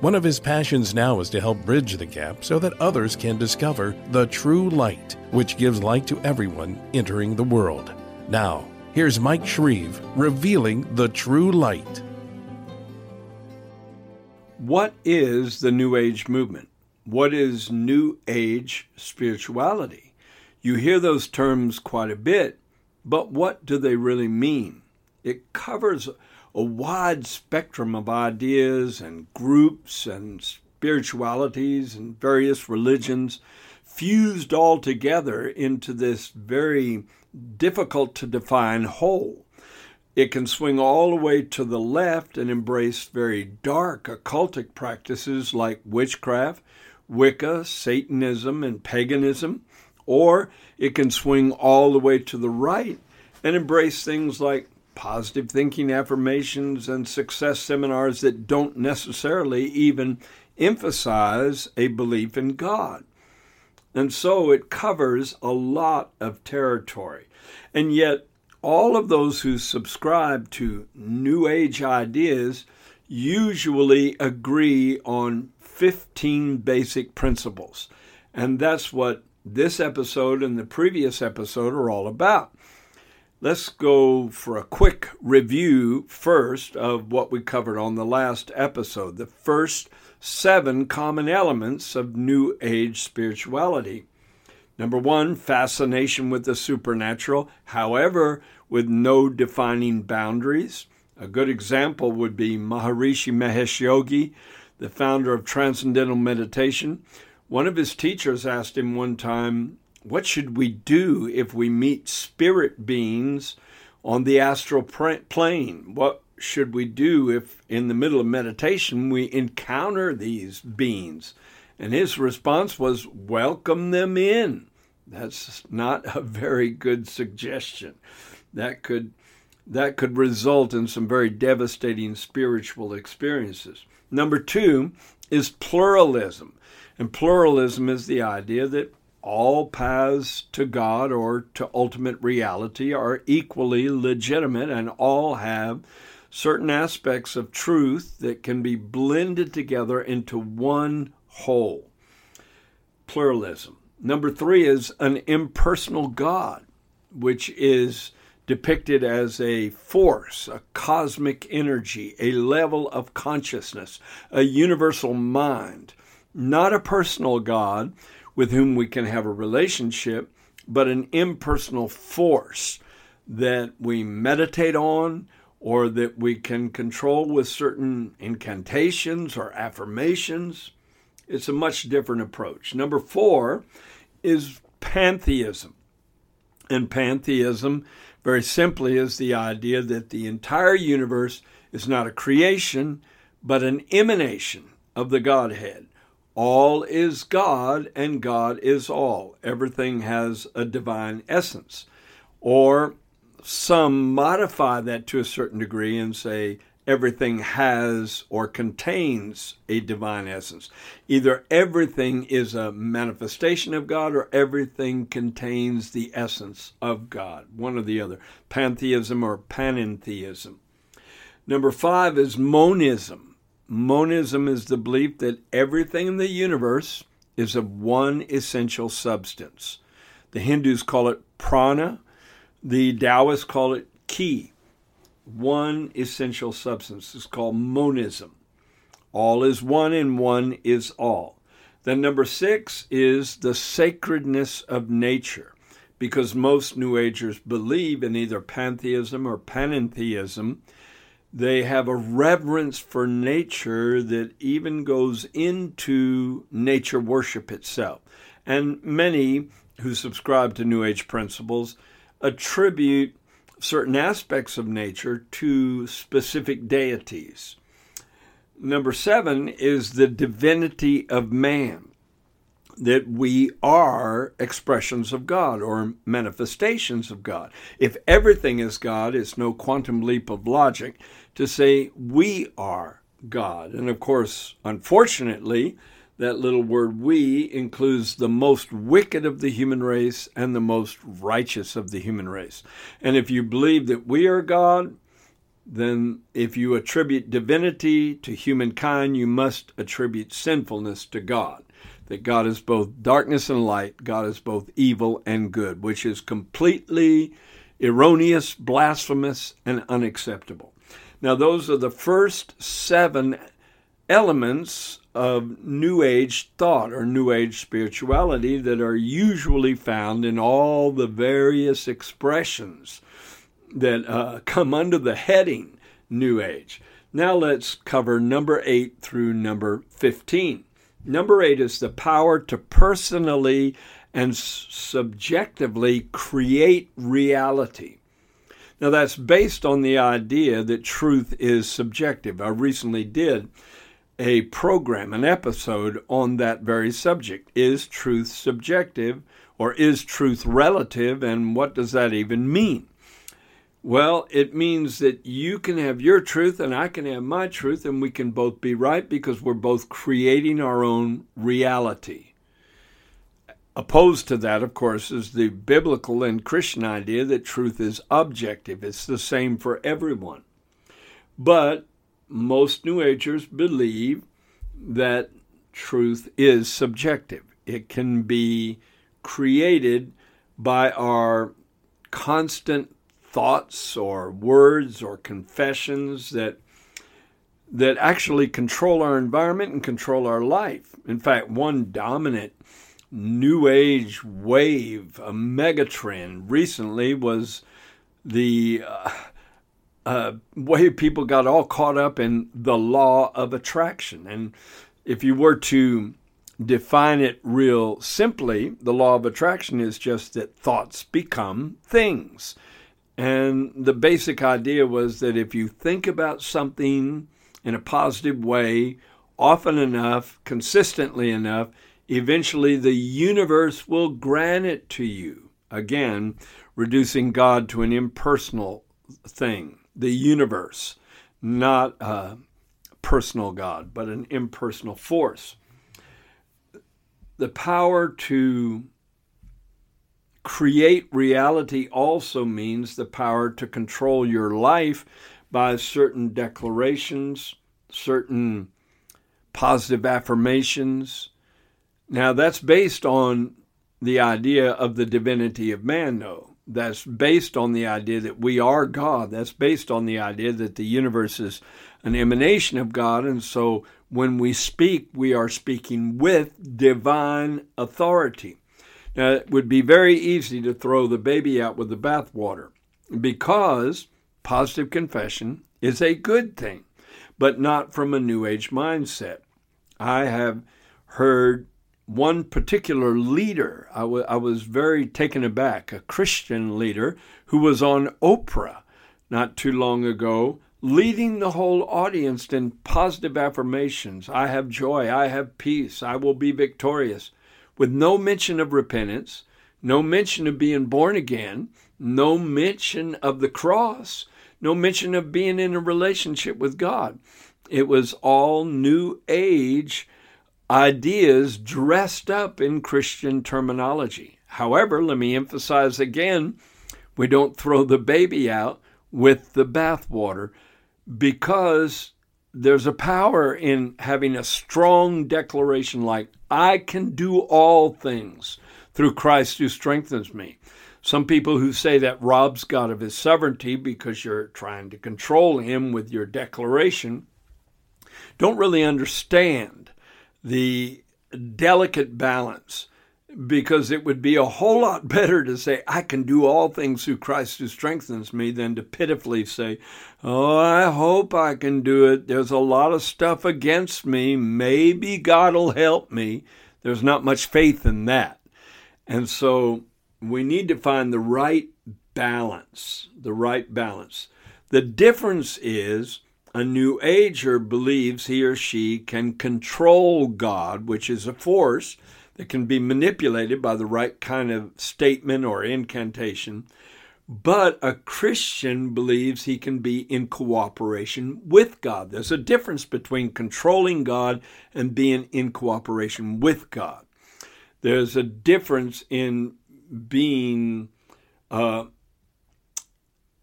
One of his passions now is to help bridge the gap so that others can discover the true light, which gives light to everyone entering the world. Now, here's Mike Shreve revealing the true light. What is the New Age movement? What is New Age spirituality? You hear those terms quite a bit, but what do they really mean? It covers a wide spectrum of ideas and groups and spiritualities and various religions fused all together into this very difficult to define whole. It can swing all the way to the left and embrace very dark occultic practices like witchcraft, Wicca, Satanism, and paganism, or it can swing all the way to the right and embrace things like positive thinking affirmations and success seminars that don't necessarily even emphasize a belief in God. And so it covers a lot of territory. And yet, all of those who subscribe to New Age ideas usually agree on 15 basic principles. And that's what this episode and the previous episode are all about. Let's go for a quick review first of what we covered on the last episode the first seven common elements of New Age spirituality. Number one, fascination with the supernatural, however, with no defining boundaries. A good example would be Maharishi Mahesh Yogi, the founder of Transcendental Meditation. One of his teachers asked him one time, what should we do if we meet spirit beings on the astral plane? What should we do if in the middle of meditation we encounter these beings? And his response was, Welcome them in. That's not a very good suggestion. That could that could result in some very devastating spiritual experiences. Number two is pluralism. And pluralism is the idea that all paths to God or to ultimate reality are equally legitimate and all have certain aspects of truth that can be blended together into one whole. Pluralism. Number three is an impersonal God, which is depicted as a force, a cosmic energy, a level of consciousness, a universal mind, not a personal God with whom we can have a relationship, but an impersonal force that we meditate on or that we can control with certain incantations or affirmations. It's a much different approach. Number four is pantheism. And pantheism, very simply, is the idea that the entire universe is not a creation, but an emanation of the Godhead. All is God and God is all. Everything has a divine essence. Or some modify that to a certain degree and say everything has or contains a divine essence. Either everything is a manifestation of God or everything contains the essence of God, one or the other. Pantheism or panentheism. Number five is monism. Monism is the belief that everything in the universe is of one essential substance. The Hindus call it prana, the Taoists call it ki. One essential substance is called monism. All is one and one is all. Then, number six is the sacredness of nature, because most New Agers believe in either pantheism or panentheism they have a reverence for nature that even goes into nature worship itself. And many who subscribe to New Age principles attribute certain aspects of nature to specific deities. Number seven is the divinity of man. That we are expressions of God or manifestations of God. If everything is God, it's no quantum leap of logic to say we are God. And of course, unfortunately, that little word we includes the most wicked of the human race and the most righteous of the human race. And if you believe that we are God, then if you attribute divinity to humankind, you must attribute sinfulness to God. That God is both darkness and light, God is both evil and good, which is completely erroneous, blasphemous, and unacceptable. Now, those are the first seven elements of New Age thought or New Age spirituality that are usually found in all the various expressions that uh, come under the heading New Age. Now let's cover number 8 through number 15. Number 8 is the power to personally and subjectively create reality. Now, that's based on the idea that truth is subjective. I recently did a program, an episode on that very subject. Is truth subjective or is truth relative, and what does that even mean? Well, it means that you can have your truth and I can have my truth, and we can both be right because we're both creating our own reality. Opposed to that, of course, is the biblical and Christian idea that truth is objective, it's the same for everyone. But most New Agers believe that truth is subjective. It can be created by our constant thoughts or words or confessions that that actually control our environment and control our life. In fact, one dominant new age wave, a megatrend recently was the uh, uh, way people got all caught up in the law of attraction. And if you were to define it real simply, the law of attraction is just that thoughts become things. And the basic idea was that if you think about something in a positive way, often enough, consistently enough, eventually the universe will grant it to you. Again, reducing God to an impersonal thing the universe, not a personal God, but an impersonal force. The power to create reality also means the power to control your life by certain declarations, certain positive affirmations. Now, that's based on the idea of the divinity of man, though that's based on the idea that we are God. That's based on the idea that the universe is an emanation of God. And so when we speak, we are speaking with divine authority. Now, it would be very easy to throw the baby out with the bathwater because positive confession is a good thing, but not from a New Age mindset. I have heard one particular leader, I, w- I was very taken aback, a Christian leader who was on Oprah not too long ago, leading the whole audience in positive affirmations. I have joy, I have peace, I will be victorious, with no mention of repentance, no mention of being born again, no mention of the cross, no mention of being in a relationship with God. It was all New Age ideas dressed up in Christian terminology. However, let me emphasize again we don't throw the baby out with the bathwater because there's a power in having a strong declaration like, I can do all things through Christ who strengthens me. Some people who say that robs God of his sovereignty because you're trying to control him with your declaration don't really understand the delicate balance because it would be a whole lot better to say, I can do all things through Christ who strengthens me, than to pitifully say, Oh, I hope I can do it. There's a lot of stuff against me. Maybe God will help me. There's not much faith in that. And so we need to find the right balance, the right balance. The difference is a New Ager believes he or she can control God, which is a force that can be manipulated by the right kind of statement or incantation. But a Christian believes he can be in cooperation with God. There's a difference between controlling God and being in cooperation with God. There's a difference in being uh,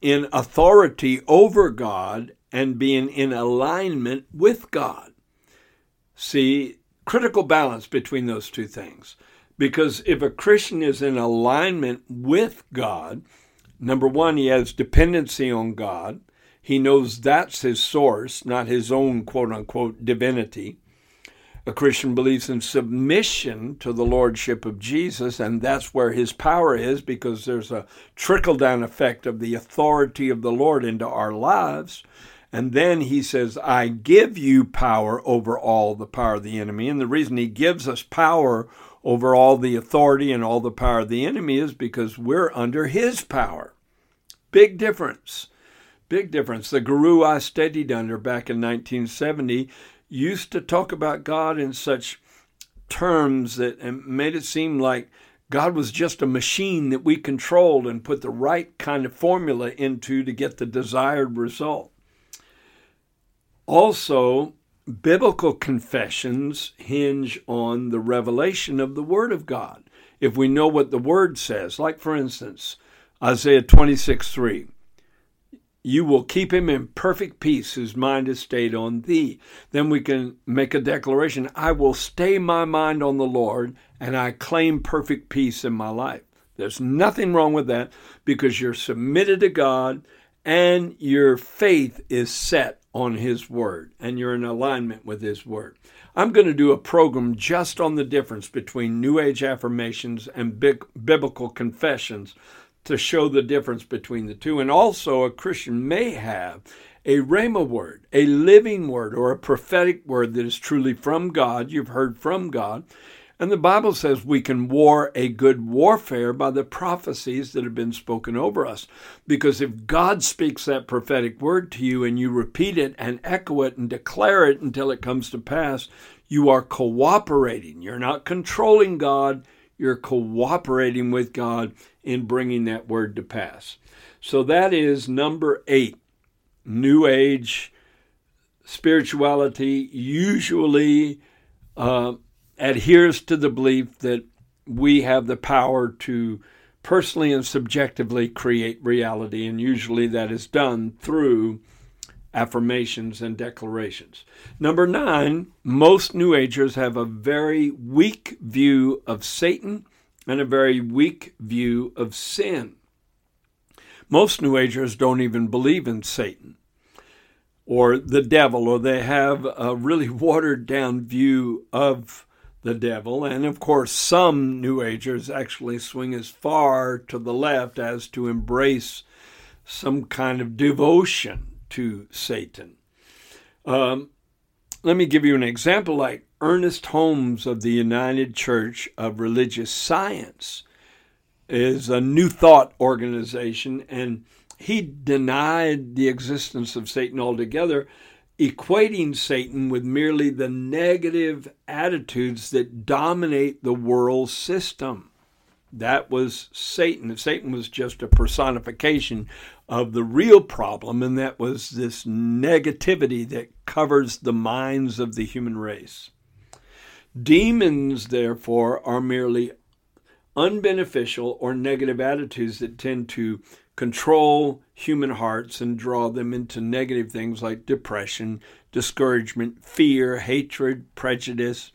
in authority over God and being in alignment with God. See, critical balance between those two things. Because if a Christian is in alignment with God, number one, he has dependency on God. He knows that's his source, not his own quote unquote divinity. A Christian believes in submission to the Lordship of Jesus, and that's where his power is because there's a trickle down effect of the authority of the Lord into our lives. And then he says, I give you power over all the power of the enemy. And the reason he gives us power over all the authority and all the power of the enemy is because we're under his power. Big difference. Big difference. The guru I studied under back in 1970 used to talk about God in such terms that made it seem like God was just a machine that we controlled and put the right kind of formula into to get the desired result. Also, biblical confessions hinge on the revelation of the Word of God. If we know what the Word says, like for instance, Isaiah 26 3 you will keep him in perfect peace whose mind is stayed on thee. Then we can make a declaration I will stay my mind on the Lord, and I claim perfect peace in my life. There's nothing wrong with that because you're submitted to God and your faith is set on His Word and you're in alignment with His Word. I'm going to do a program just on the difference between New Age affirmations and big, biblical confessions to show the difference between the two. And also, a Christian may have a Rhema word, a living word, or a prophetic word that is truly from God. You've heard from God. And the Bible says we can war a good warfare by the prophecies that have been spoken over us. Because if God speaks that prophetic word to you and you repeat it and echo it and declare it until it comes to pass, you are cooperating. You're not controlling God, you're cooperating with God in bringing that word to pass. So that is number eight. New Age spirituality usually uh, adheres to the belief that we have the power to personally and subjectively create reality, and usually that is done through affirmations and declarations. Number nine, most New Agers have a very weak view of Satan and a very weak view of sin. Most New Agers don't even believe in Satan or the devil, or they have a really watered down view of the devil. And of course, some New Agers actually swing as far to the left as to embrace some kind of devotion to Satan. Um, let me give you an example like Ernest Holmes of the United Church of Religious Science is a New Thought organization, and he denied the existence of Satan altogether, equating Satan with merely the negative attitudes that dominate the world system. That was Satan. Satan was just a personification of the real problem, and that was this negativity that covers the minds of the human race. Demons, therefore, are merely unbeneficial or negative attitudes that tend to control human hearts and draw them into negative things like depression, discouragement, fear, hatred, prejudice,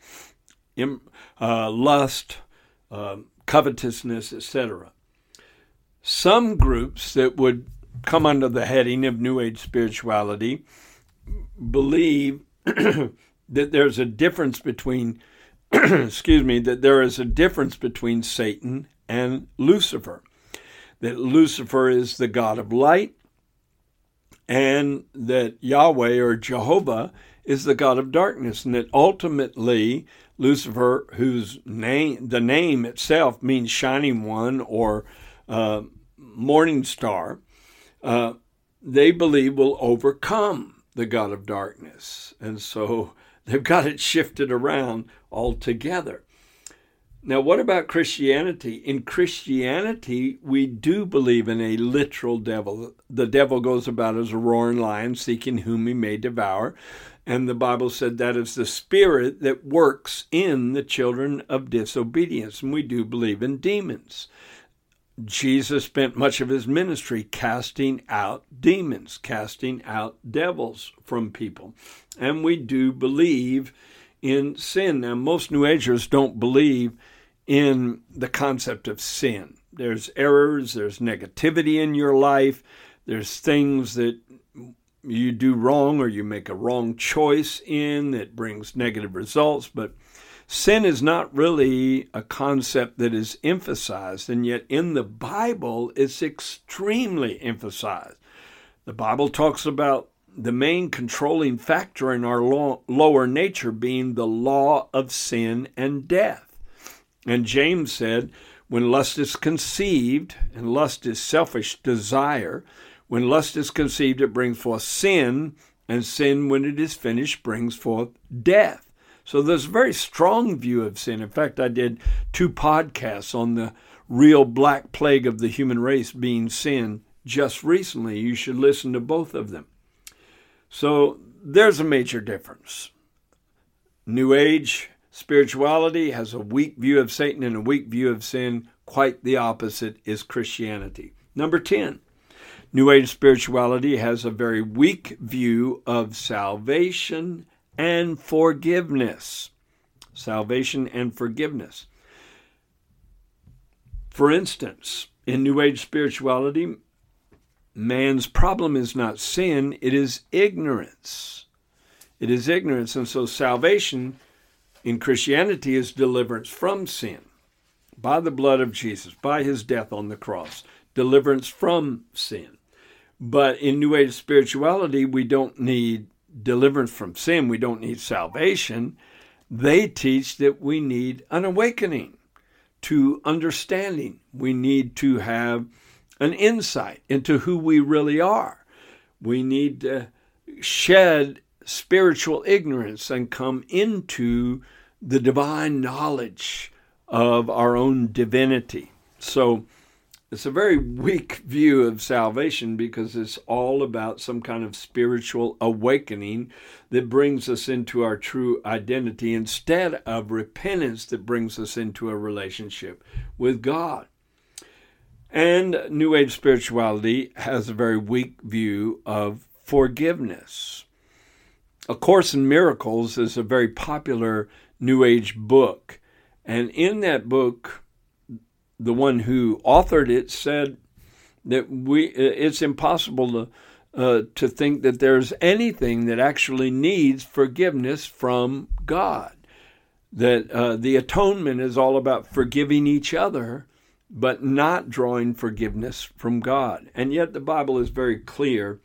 uh, lust, uh, covetousness, etc. Some groups that would come under the heading of New Age spirituality believe that there's a difference between, excuse me, that there is a difference between Satan and Lucifer. That Lucifer is the God of light, and that Yahweh or Jehovah is the God of darkness, and that ultimately Lucifer, whose name the name itself means shining one or uh, morning star, uh, they believe will overcome the God of darkness. And so they've got it shifted around altogether. Now, what about Christianity? In Christianity, we do believe in a literal devil. The devil goes about as a roaring lion, seeking whom he may devour. And the Bible said that is the spirit that works in the children of disobedience. And we do believe in demons. Jesus spent much of his ministry casting out demons, casting out devils from people. And we do believe in sin. Now, most New Agers don't believe in the concept of sin. There's errors, there's negativity in your life, there's things that you do wrong or you make a wrong choice in that brings negative results, but sin is not really a concept that is emphasized, and yet in the Bible it's extremely emphasized. The Bible talks about the main controlling factor in our lower nature being the law of sin and death. And James said, when lust is conceived, and lust is selfish desire, when lust is conceived, it brings forth sin, and sin, when it is finished, brings forth death. So there's a very strong view of sin. In fact, I did two podcasts on the real black plague of the human race being sin just recently. You should listen to both of them. So there's a major difference. New Age Spirituality has a weak view of Satan and a weak view of sin. Quite the opposite is Christianity. Number 10, New Age spirituality has a very weak view of salvation and forgiveness. Salvation and forgiveness. For instance, in New Age spirituality, man's problem is not sin, it is ignorance. It is ignorance. And so salvation in Christianity is deliverance from sin by the blood of Jesus, by his death on the cross, deliverance from sin. But in New Age spirituality, we don't need deliverance from sin, we don't need salvation. They teach that we need an awakening to understanding. We need to have an insight into who we really are. We need to shed spiritual ignorance and come into the divine knowledge of our own divinity. So it's a very weak view of salvation because it's all about some kind of spiritual awakening that brings us into our true identity instead of repentance that brings us into a relationship with God. And New Age spirituality has a very weak view of forgiveness. A Course in Miracles is a very popular New Age book. And in that book, the one who authored it said that we it's impossible to uh, to think that there's anything that actually needs forgiveness from God. That uh, the atonement is all about forgiving each other, but not drawing forgiveness from God. And yet the Bible is very clear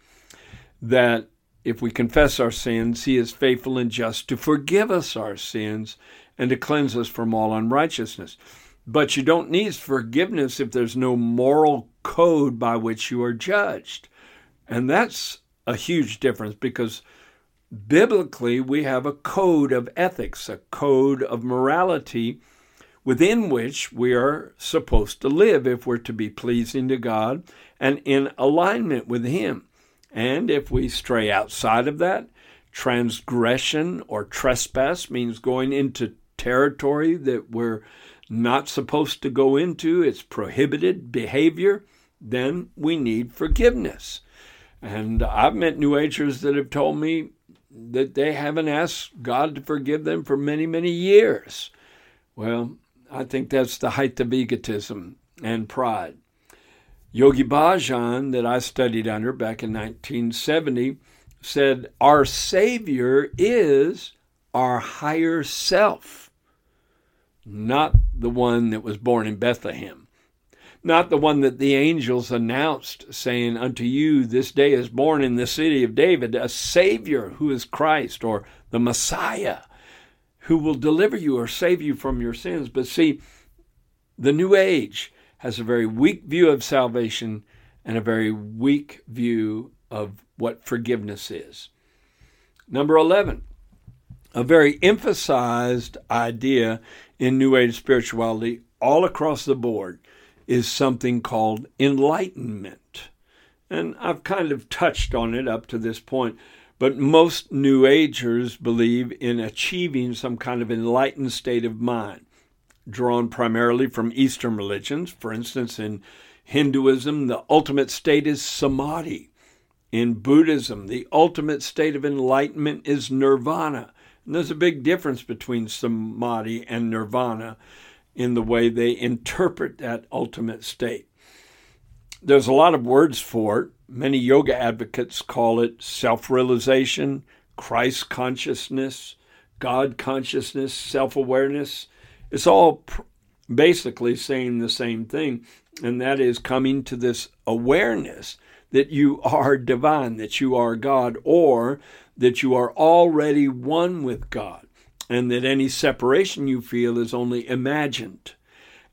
that if we confess our sins, he is faithful and just to forgive us our sins and to cleanse us from all unrighteousness. But you don't need forgiveness if there's no moral code by which you are judged. And that's a huge difference because biblically we have a code of ethics, a code of morality within which we are supposed to live if we're to be pleasing to God and in alignment with Him. And if we stray outside of that, transgression or trespass means going into territory that we're not supposed to go into, it's prohibited behavior, then we need forgiveness. And I've met New Agers that have told me that they haven't asked God to forgive them for many, many years. Well, I think that's the height of egotism and pride. Yogi Bhajan, that I studied under back in 1970, said, Our Savior is our higher self, not the one that was born in Bethlehem, not the one that the angels announced, saying, Unto you this day is born in the city of David a Savior who is Christ or the Messiah who will deliver you or save you from your sins. But see, the New Age, has a very weak view of salvation and a very weak view of what forgiveness is. Number 11, A very emphasized idea in New Age spirituality all across the board is something called enlightenment. And I've kind of touched on it up to this point, but most New Agers believe in achieving some kind of enlightened state of mind, drawn primarily from Eastern religions. For instance, in Hinduism, the ultimate state is samadhi. In Buddhism, the ultimate state of enlightenment is nirvana. And there's a big difference between samadhi and nirvana in the way they interpret that ultimate state. There's a lot of words for it. Many yoga advocates call it self realization, Christ consciousness, God consciousness, self awareness. It's all basically saying the same thing, and that is coming to this awareness that you are divine, that you are God, or that you are already one with God and that any separation you feel is only imagined,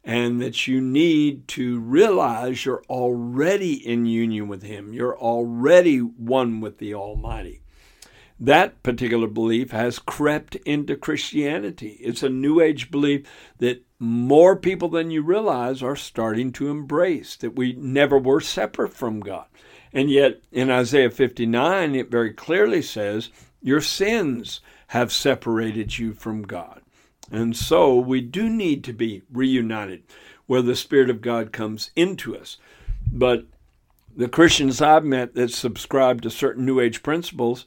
and that you need to realize you're already in union with Him, you're already one with the Almighty. That particular belief has crept into Christianity. It's a New Age belief that more people than you realize are starting to embrace, that we never were separate from God. And yet, in Isaiah 59, it very clearly says, Your sins have separated you from God. And so we do need to be reunited where the Spirit of God comes into us. But the Christians I've met that subscribe to certain New Age principles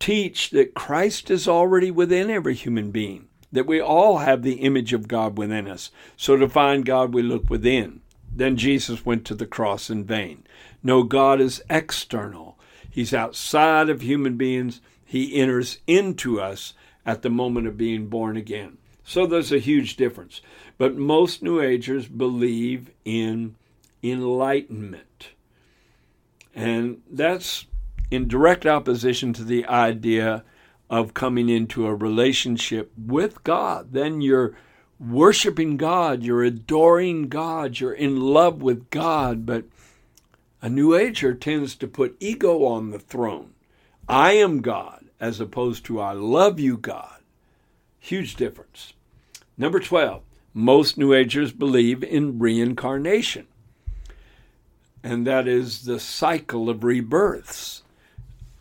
teach that Christ is already within every human being, that we all have the image of God within us. So to find God, we look within. Then Jesus went to the cross in vain. No, God is external. He's outside of human beings he enters into us at the moment of being born again. So there's a huge difference. But most New Agers believe in enlightenment. And that's in direct opposition to the idea of coming into a relationship with God. Then you're worshiping God, you're adoring God, you're in love with God. But a New Ager tends to put ego on the throne. I am God as opposed to I love you, God. Huge difference. Number 12, most New Agers believe in reincarnation, and that is the cycle of rebirths.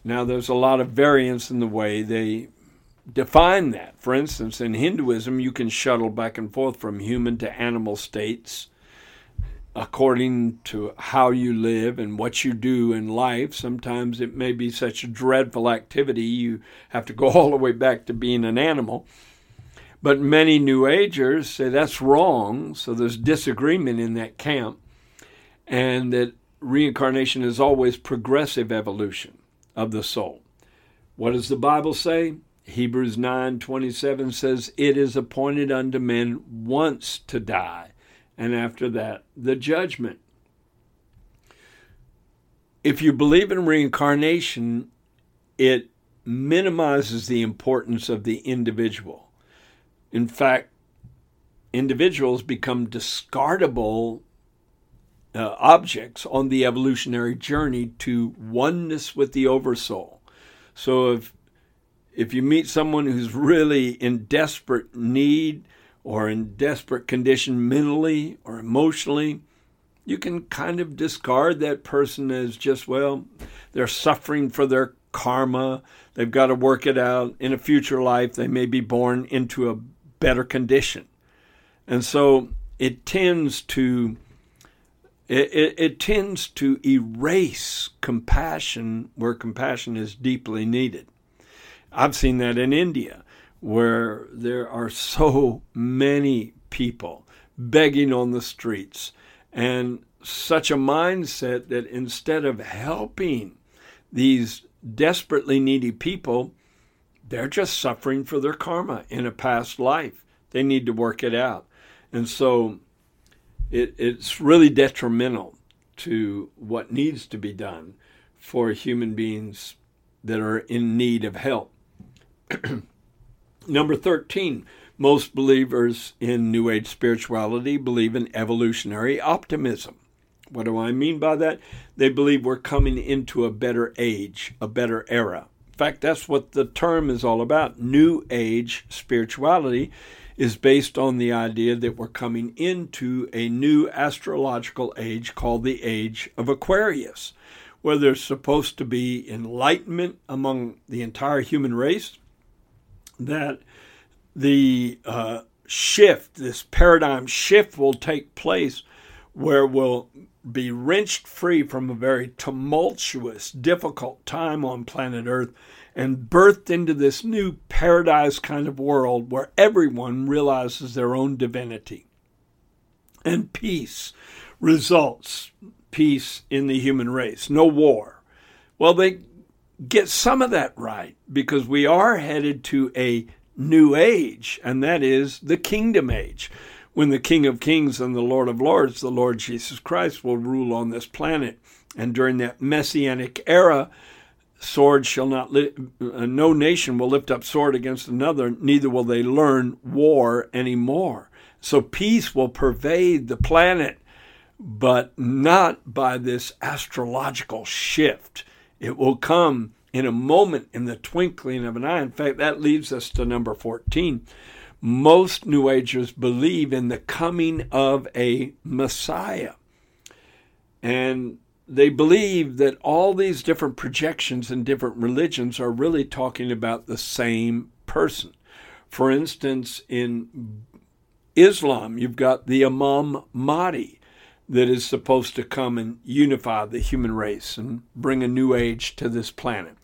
Now, there's a lot of variance in the way they define that. For instance, in Hinduism, you can shuttle back and forth from human to animal states according to how you live and what you do in life. Sometimes it may be such a dreadful activity you have to go all the way back to being an animal. But many New Agers say that's wrong, so there's disagreement in that camp, and that reincarnation is always progressive evolution of the soul. What does the Bible say? Hebrews 9:27 says it is appointed unto men once to die and after that, the judgment. If you believe in reincarnation, it minimizes the importance of the individual. In fact, individuals become discardable uh, objects on the evolutionary journey to oneness with the oversoul. So if if you meet someone who's really in desperate need or in desperate condition mentally or emotionally, you can kind of discard that person as just, well, they're suffering for their karma. They've got to work it out. In a future life, they may be born into a better condition. And so it tends to it, it, it, tends to erase compassion where compassion is deeply needed. I've seen that in India where there are so many people begging on the streets and such a mindset that instead of helping these desperately needy people, they're just suffering for their karma in a past life. They need to work it out. And so it, it's really detrimental to what needs to be done for human beings that are in need of help. Number 13, most believers in New Age spirituality believe in evolutionary optimism. What do I mean by that? They believe we're coming into a better age, a better era. In fact, that's what the term is all about. New Age spirituality is based on the idea that we're coming into a new astrological age called the Age of Aquarius, where there's supposed to be enlightenment among the entire human race, that the uh, shift, this paradigm shift, will take place where we'll be wrenched free from a very tumultuous, difficult time on planet Earth and birthed into this new paradise kind of world where everyone realizes their own divinity. And peace results peace in the human race, no war. Well, they get some of that right because we are headed to a new age, and that is the kingdom age when the King of Kings and the Lord of Lords, the Lord Jesus Christ, will rule on this planet. And during that messianic era, sword shall not li- uh, no nation will lift up sword against another neither will they learn war anymore. So peace will pervade the planet but not by this astrological shift. It will come in a moment in the twinkling of an eye. In fact that leads us to number 14 most New Agers believe in the coming of a Messiah. And they believe that all these different projections and different religions are really talking about the same person. For instance, in Islam, you've got the Imam Mahdi that is supposed to come and unify the human race and bring a new age to this planet.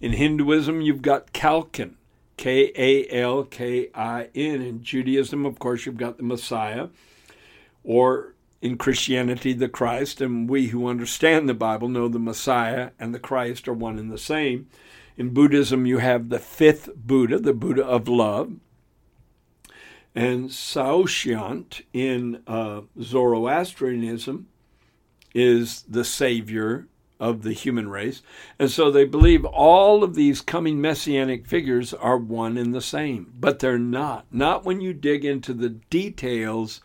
In Hinduism, you've got Kalkin, K A L K I N. In Judaism, of course, you've got the Messiah, or in Christianity, the Christ. And we who understand the Bible know the Messiah and the Christ are one and the same. In Buddhism, you have the fifth Buddha, the Buddha of love. And Saoshyant in uh, Zoroastrianism is the Savior of the human race. And so they believe all of these coming messianic figures are one and the same, but they're not. Not when you dig into the details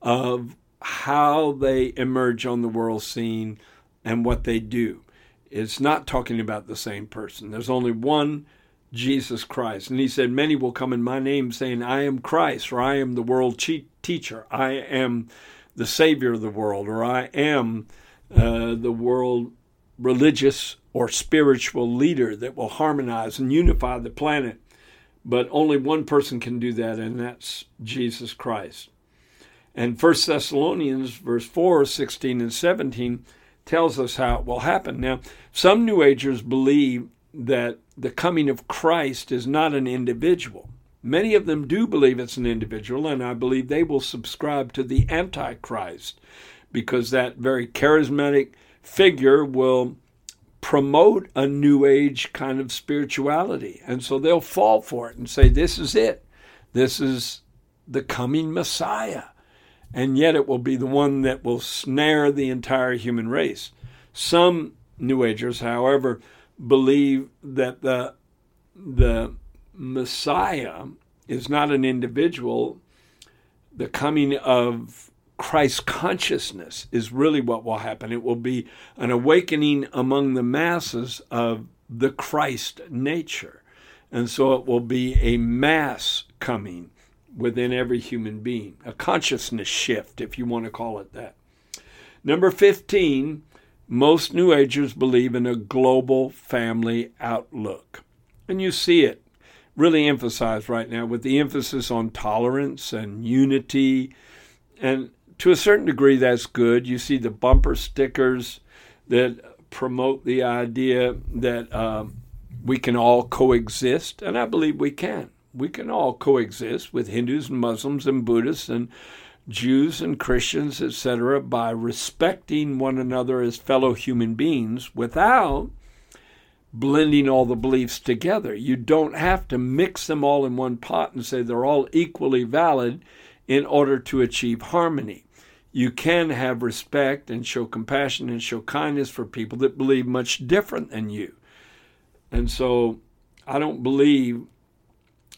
of how they emerge on the world scene and what they do. It's not talking about the same person. There's only one Jesus Christ. And he said, Many will come in my name saying, I am Christ, or I am the world teacher, I am the Savior of the world, or I am uh, the world religious or spiritual leader that will harmonize and unify the planet. But only one person can do that, and that's Jesus Christ. And 1 Thessalonians verse 4, 16 and 17 tells us how it will happen. Now, some New Agers believe that the coming of Christ is not an individual. Many of them do believe it's an individual, and I believe they will subscribe to the Antichrist because that very charismatic figure will promote a new age kind of spirituality. And so they'll fall for it and say, This is it. This is the coming Messiah. And yet it will be the one that will snare the entire human race. Some New Agers, however, believe that the, the Messiah is not an individual. The coming of Christ consciousness is really what will happen. It will be an awakening among the masses of the Christ nature. And so it will be a mass coming within every human being, a consciousness shift, if you want to call it that. Number 15, most New Agers believe in a global family outlook. And you see it really emphasized right now with the emphasis on tolerance and unity and to a certain degree, that's good. You see the bumper stickers that promote the idea that um, we can all coexist, and I believe we can. We can all coexist with Hindus and Muslims and Buddhists and Jews and Christians, etc., by respecting one another as fellow human beings without blending all the beliefs together. You don't have to mix them all in one pot and say they're all equally valid in order to achieve harmony you can have respect and show compassion and show kindness for people that believe much different than you. And so I don't believe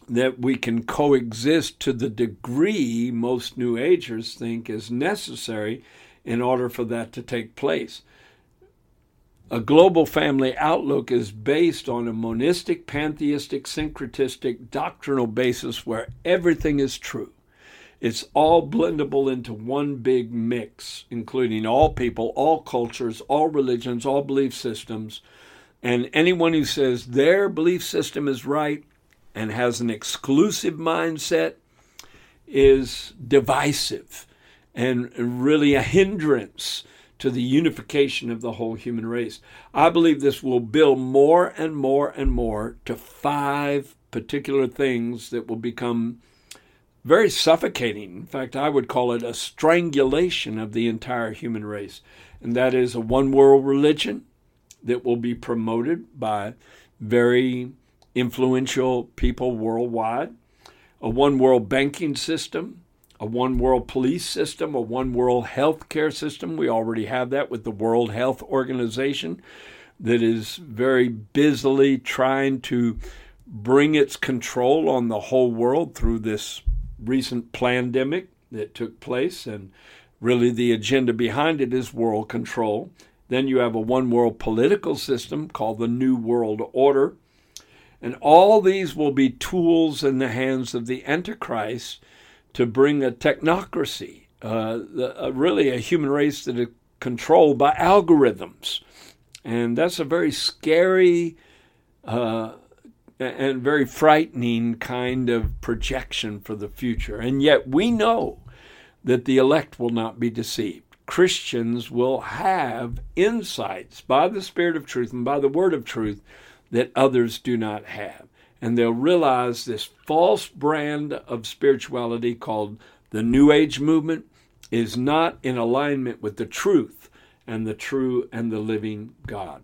that we can coexist to the degree most New Agers think is necessary in order for that to take place. A global family outlook is based on a monistic, pantheistic, syncretistic, doctrinal basis where everything is true. It's all blendable into one big mix, including all people, all cultures, all religions, all belief systems. And anyone who says their belief system is right and has an exclusive mindset is divisive and really a hindrance to the unification of the whole human race. I believe this will build more and more and more to five particular things that will become very suffocating. In fact, I would call it a strangulation of the entire human race. And that is a one world religion that will be promoted by very influential people worldwide, a one world banking system, a one world police system, a one world health care system. We already have that with the World Health Organization that is very busily trying to bring its control on the whole world through this recent pandemic that took place, and really the agenda behind it is world control. Then you have a one world political system called the New World Order. And all these will be tools in the hands of the Antichrist to bring a technocracy, uh, the, uh, really a human race that is controlled by algorithms. And that's a very scary uh, and very frightening kind of projection for the future. And yet we know that the elect will not be deceived. Christians will have insights by the Spirit of truth and by the Word of truth that others do not have. And they'll realize this false brand of spirituality called the New Age movement is not in alignment with the truth and the true and the living God.